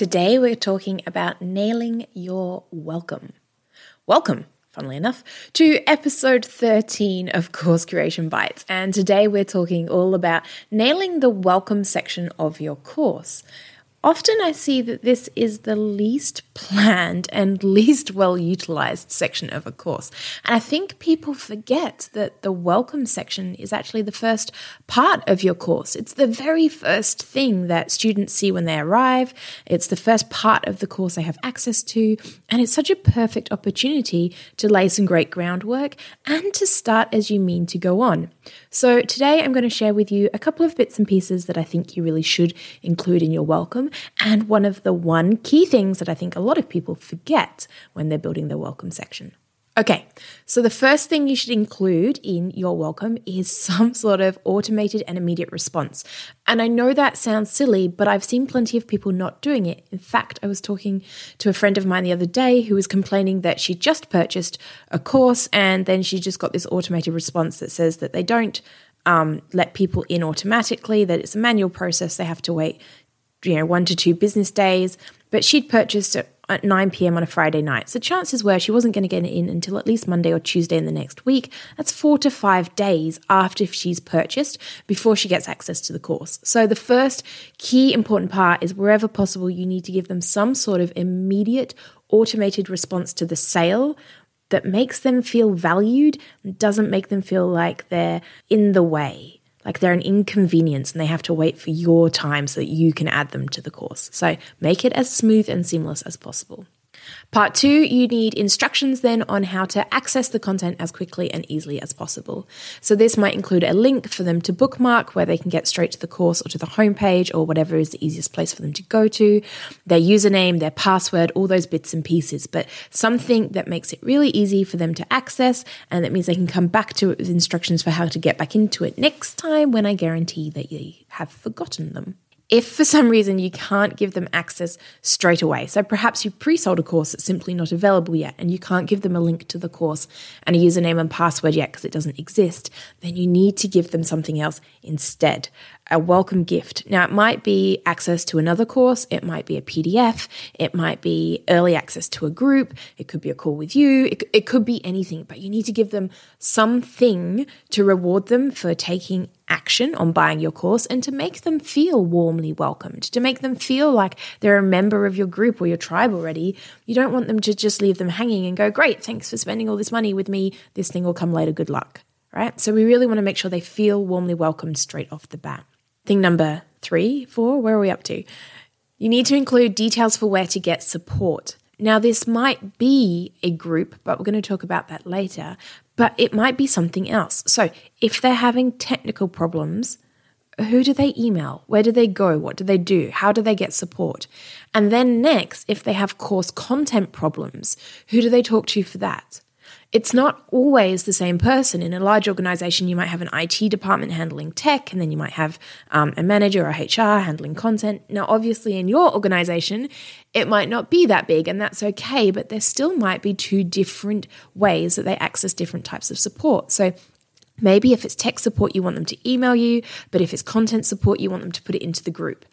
Today, we're talking about nailing your welcome. Welcome, funnily enough, to episode 13 of Course Creation Bites. And today, we're talking all about nailing the welcome section of your course. Often I see that this is the least planned and least well utilized section of a course. And I think people forget that the welcome section is actually the first part of your course. It's the very first thing that students see when they arrive. It's the first part of the course they have access to. And it's such a perfect opportunity to lay some great groundwork and to start as you mean to go on. So today I'm going to share with you a couple of bits and pieces that I think you really should include in your welcome. And one of the one key things that I think a lot of people forget when they're building their welcome section. Okay, so the first thing you should include in your welcome is some sort of automated and immediate response. And I know that sounds silly, but I've seen plenty of people not doing it. In fact, I was talking to a friend of mine the other day who was complaining that she just purchased a course and then she just got this automated response that says that they don't um, let people in automatically, that it's a manual process, they have to wait you know, one to two business days. But she'd purchased it at 9 p.m. on a Friday night. So chances were she wasn't going to get in until at least Monday or Tuesday in the next week. That's four to five days after she's purchased before she gets access to the course. So the first key important part is wherever possible, you need to give them some sort of immediate automated response to the sale that makes them feel valued doesn't make them feel like they're in the way like they're an inconvenience and they have to wait for your time so that you can add them to the course. So make it as smooth and seamless as possible. Part two, you need instructions then on how to access the content as quickly and easily as possible. So this might include a link for them to bookmark where they can get straight to the course or to the homepage or whatever is the easiest place for them to go to, their username, their password, all those bits and pieces, but something that makes it really easy for them to access and that means they can come back to it with instructions for how to get back into it next time when I guarantee that you have forgotten them if for some reason you can't give them access straight away, so perhaps you pre sold a course that's simply not available yet and you can't give them a link to the course and a username and password yet because it doesn't exist, then you need to give them something else instead a welcome gift. Now, it might be access to another course, it might be a PDF, it might be early access to a group, it could be a call with you, it, it could be anything, but you need to give them something to reward them for taking action on buying your course and to make them feel warmly welcomed, to make them feel like they're a member of your group or your tribe already. You don't want them to just leave them hanging and go, Great, thanks for spending all this money with me. This thing will come later. Good luck. Right? So we really want to make sure they feel warmly welcomed straight off the bat. Thing number three, four, where are we up to? You need to include details for where to get support. Now, this might be a group, but we're going to talk about that later, but it might be something else. So, if they're having technical problems, who do they email? Where do they go? What do they do? How do they get support? And then next, if they have course content problems, who do they talk to for that? It's not always the same person. In a large organization, you might have an IT department handling tech, and then you might have um, a manager or HR handling content. Now, obviously, in your organization, it might not be that big, and that's okay, but there still might be two different ways that they access different types of support. So, Maybe if it's tech support, you want them to email you, but if it's content support, you want them to put it into the group.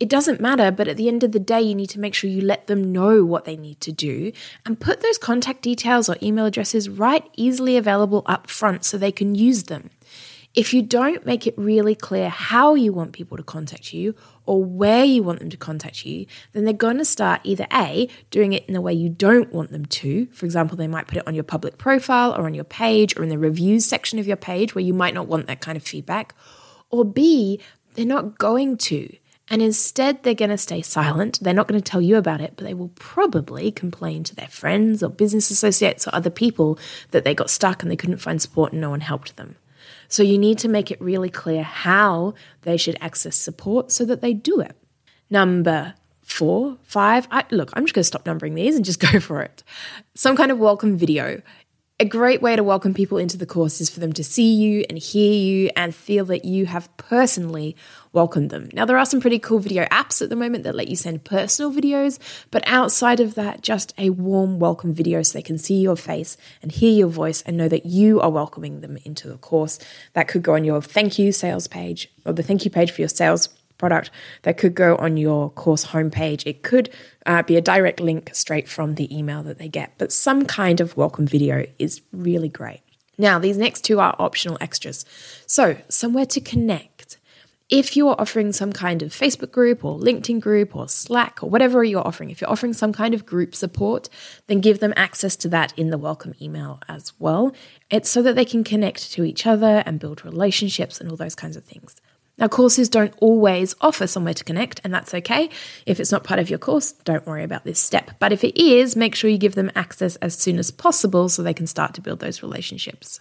It doesn't matter, but at the end of the day, you need to make sure you let them know what they need to do and put those contact details or email addresses right easily available up front so they can use them. If you don't make it really clear how you want people to contact you or where you want them to contact you, then they're going to start either A, doing it in a way you don't want them to. For example, they might put it on your public profile or on your page or in the reviews section of your page where you might not want that kind of feedback. Or B, they're not going to. And instead, they're going to stay silent. They're not going to tell you about it, but they will probably complain to their friends or business associates or other people that they got stuck and they couldn't find support and no one helped them. So you need to make it really clear how they should access support so that they do it. Number four, five, I, look, I'm just going to stop numbering these and just go for it. Some kind of welcome video. A great way to welcome people into the course is for them to see you and hear you and feel that you have personally welcomed them. Now, there are some pretty cool video apps at the moment that let you send personal videos, but outside of that, just a warm welcome video so they can see your face and hear your voice and know that you are welcoming them into the course. That could go on your thank you sales page or the thank you page for your sales product that could go on your course homepage. It could uh, be a direct link straight from the email that they get, but some kind of welcome video is really great. Now, these next two are optional extras. So, somewhere to connect. If you're offering some kind of Facebook group or LinkedIn group or Slack or whatever you're offering, if you're offering some kind of group support, then give them access to that in the welcome email as well. It's so that they can connect to each other and build relationships and all those kinds of things. Now, courses don't always offer somewhere to connect, and that's okay. If it's not part of your course, don't worry about this step. But if it is, make sure you give them access as soon as possible so they can start to build those relationships.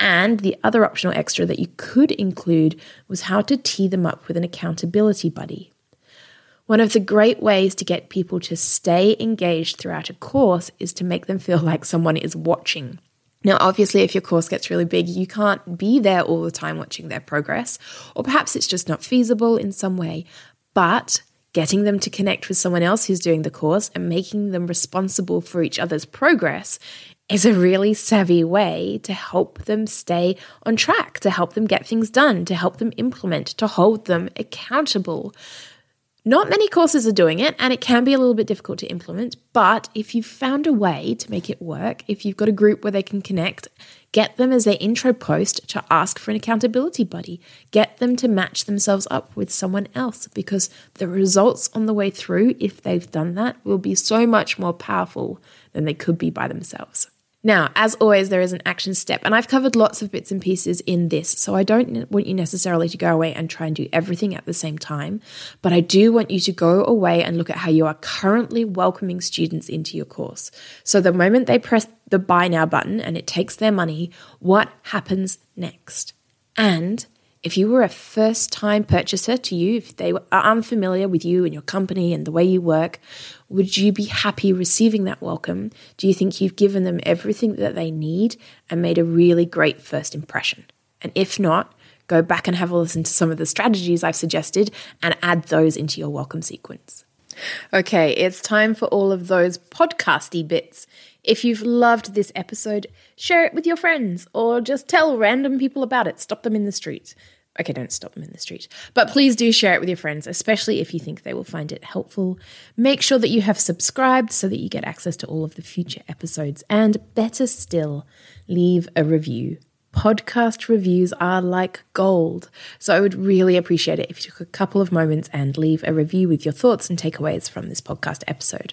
And the other optional extra that you could include was how to tee them up with an accountability buddy. One of the great ways to get people to stay engaged throughout a course is to make them feel like someone is watching. Now, obviously, if your course gets really big, you can't be there all the time watching their progress, or perhaps it's just not feasible in some way. But getting them to connect with someone else who's doing the course and making them responsible for each other's progress is a really savvy way to help them stay on track, to help them get things done, to help them implement, to hold them accountable. Not many courses are doing it, and it can be a little bit difficult to implement. But if you've found a way to make it work, if you've got a group where they can connect, get them as their intro post to ask for an accountability buddy. Get them to match themselves up with someone else because the results on the way through, if they've done that, will be so much more powerful than they could be by themselves. Now, as always, there is an action step, and I've covered lots of bits and pieces in this, so I don't want you necessarily to go away and try and do everything at the same time, but I do want you to go away and look at how you are currently welcoming students into your course. So the moment they press the buy now button and it takes their money, what happens next? And if you were a first time purchaser to you, if they are unfamiliar with you and your company and the way you work, would you be happy receiving that welcome? Do you think you've given them everything that they need and made a really great first impression? And if not, go back and have a listen to some of the strategies I've suggested and add those into your welcome sequence. Okay, it's time for all of those podcasty bits. If you've loved this episode, share it with your friends or just tell random people about it. Stop them in the street. Okay, don't stop them in the street. But please do share it with your friends, especially if you think they will find it helpful. Make sure that you have subscribed so that you get access to all of the future episodes. And better still, leave a review. Podcast reviews are like gold. So I would really appreciate it if you took a couple of moments and leave a review with your thoughts and takeaways from this podcast episode.